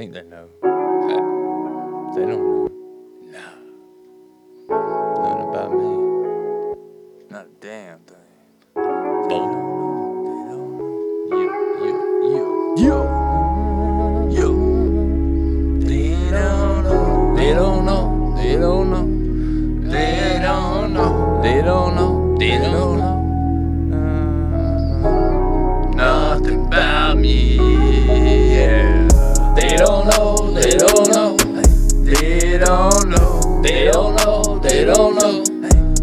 think they know. They don't know. No. Nothing about me. Not a damn thing. They don't know. You, you, you, you, you. They don't know. They don't know. They don't know. They don't know. They don't know. They don't know. Nothing about me. Know. They don't know.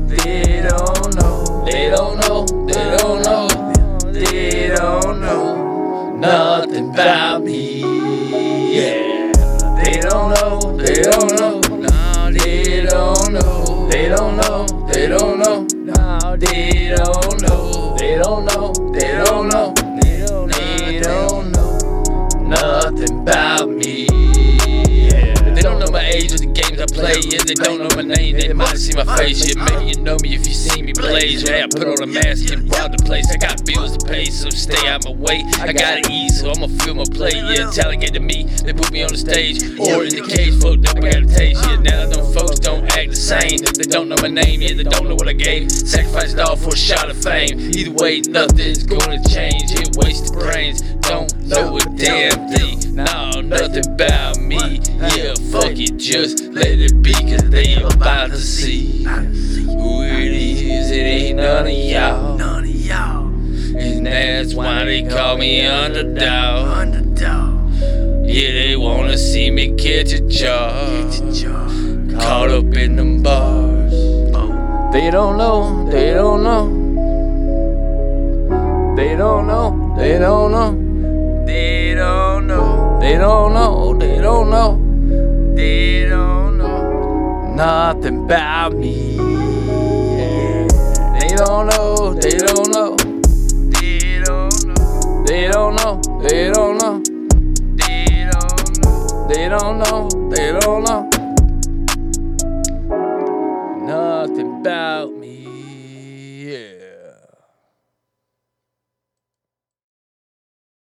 They don't know. They don't know. They don't know. They don't know nothing about me. Yeah. They don't know. They don't know. No, they don't know. They don't know. They don't know. No, they don't know. They don't know. They don't know. They don't know nothing about me. Age or the games I play. Yeah, they don't know my name. They might see my face. Yeah, maybe you know me if you see me blaze. Yeah, I put on a mask and rob the place. I got bills to pay, so stay out my way. I gotta eat, so I'ma fill my plate. Yeah, talent get to me. They put me on the stage or in the cage. Fucked up, I gotta taste. Yeah, now them folks don't act the same. They don't know my name. Yeah, they don't know what I gave. Sacrificed all for a shot of fame. Either way, nothing's gonna change. It wasted brains. Don't know a damn thing. No, nothing about me. Yeah, fuck it, just let it be, cause they about to see who it is. It ain't none of y'all. None of y'all. And that's why they call me underdog. Underdog. Yeah, they wanna see me catch a job. Get your job. Caught up in them bars. Oh. They don't know, they don't know. They don't know, they don't know. They don't know. They don't know, they don't know. Nothing about me. Yeah. They don't know, they don't know. They don't know. They don't know, they don't know. They don't know. They don't know, they don't know. Nothing about me.